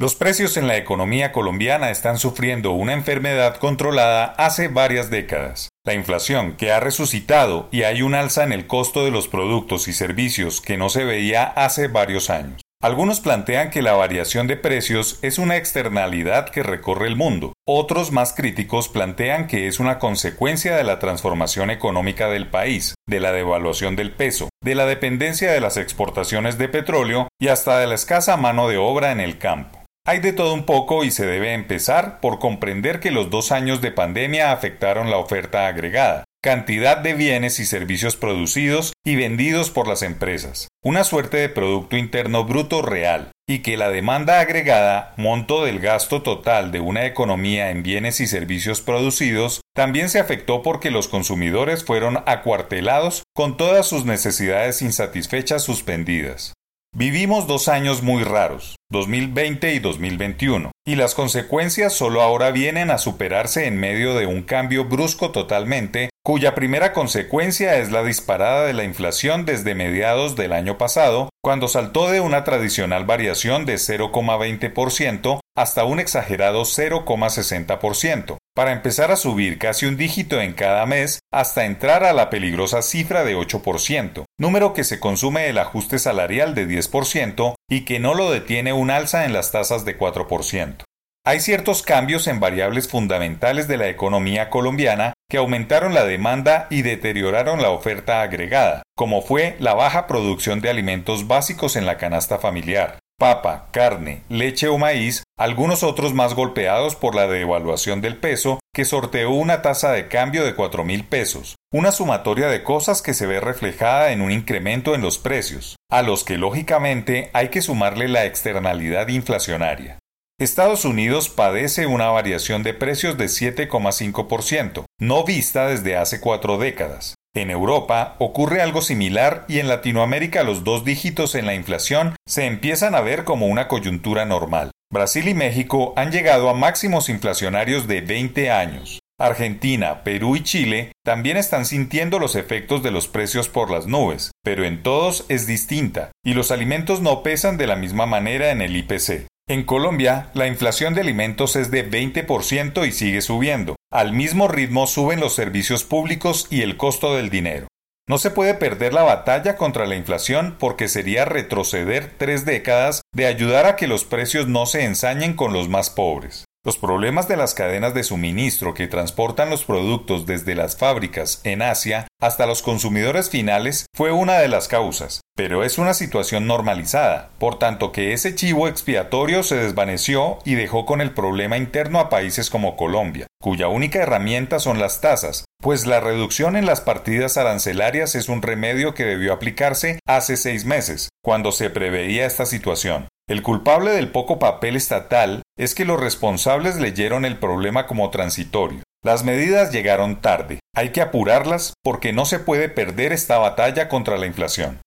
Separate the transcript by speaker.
Speaker 1: Los precios en la economía colombiana están sufriendo una enfermedad controlada hace varias décadas. La inflación, que ha resucitado y hay un alza en el costo de los productos y servicios que no se veía hace varios años. Algunos plantean que la variación de precios es una externalidad que recorre el mundo. Otros más críticos plantean que es una consecuencia de la transformación económica del país, de la devaluación del peso, de la dependencia de las exportaciones de petróleo y hasta de la escasa mano de obra en el campo. Hay de todo un poco y se debe empezar por comprender que los dos años de pandemia afectaron la oferta agregada, cantidad de bienes y servicios producidos y vendidos por las empresas, una suerte de Producto Interno Bruto real, y que la demanda agregada, monto del gasto total de una economía en bienes y servicios producidos, también se afectó porque los consumidores fueron acuartelados con todas sus necesidades insatisfechas suspendidas. Vivimos dos años muy raros, 2020 y 2021, y las consecuencias solo ahora vienen a superarse en medio de un cambio brusco totalmente, cuya primera consecuencia es la disparada de la inflación desde mediados del año pasado, cuando saltó de una tradicional variación de 0,20% hasta un exagerado 0,60%, para empezar a subir casi un dígito en cada mes hasta entrar a la peligrosa cifra de 8%, número que se consume el ajuste salarial de 10% y que no lo detiene un alza en las tasas de 4%. Hay ciertos cambios en variables fundamentales de la economía colombiana que aumentaron la demanda y deterioraron la oferta agregada, como fue la baja producción de alimentos básicos en la canasta familiar, papa, carne, leche o maíz, algunos otros más golpeados por la devaluación del peso, que sorteó una tasa de cambio de cuatro mil pesos, una sumatoria de cosas que se ve reflejada en un incremento en los precios, a los que lógicamente hay que sumarle la externalidad inflacionaria. Estados Unidos padece una variación de precios de 7,5%, no vista desde hace cuatro décadas. En Europa ocurre algo similar y en Latinoamérica los dos dígitos en la inflación se empiezan a ver como una coyuntura normal. Brasil y México han llegado a máximos inflacionarios de 20 años. Argentina, Perú y Chile también están sintiendo los efectos de los precios por las nubes, pero en todos es distinta, y los alimentos no pesan de la misma manera en el IPC. En Colombia, la inflación de alimentos es de 20% y sigue subiendo. Al mismo ritmo suben los servicios públicos y el costo del dinero. No se puede perder la batalla contra la inflación porque sería retroceder tres décadas de ayudar a que los precios no se ensañen con los más pobres. Los problemas de las cadenas de suministro que transportan los productos desde las fábricas en Asia hasta los consumidores finales fue una de las causas, pero es una situación normalizada, por tanto que ese chivo expiatorio se desvaneció y dejó con el problema interno a países como Colombia, cuya única herramienta son las tasas, pues la reducción en las partidas arancelarias es un remedio que debió aplicarse hace seis meses, cuando se preveía esta situación. El culpable del poco papel estatal es que los responsables leyeron el problema como transitorio. Las medidas llegaron tarde. Hay que apurarlas porque no se puede perder esta batalla contra la inflación.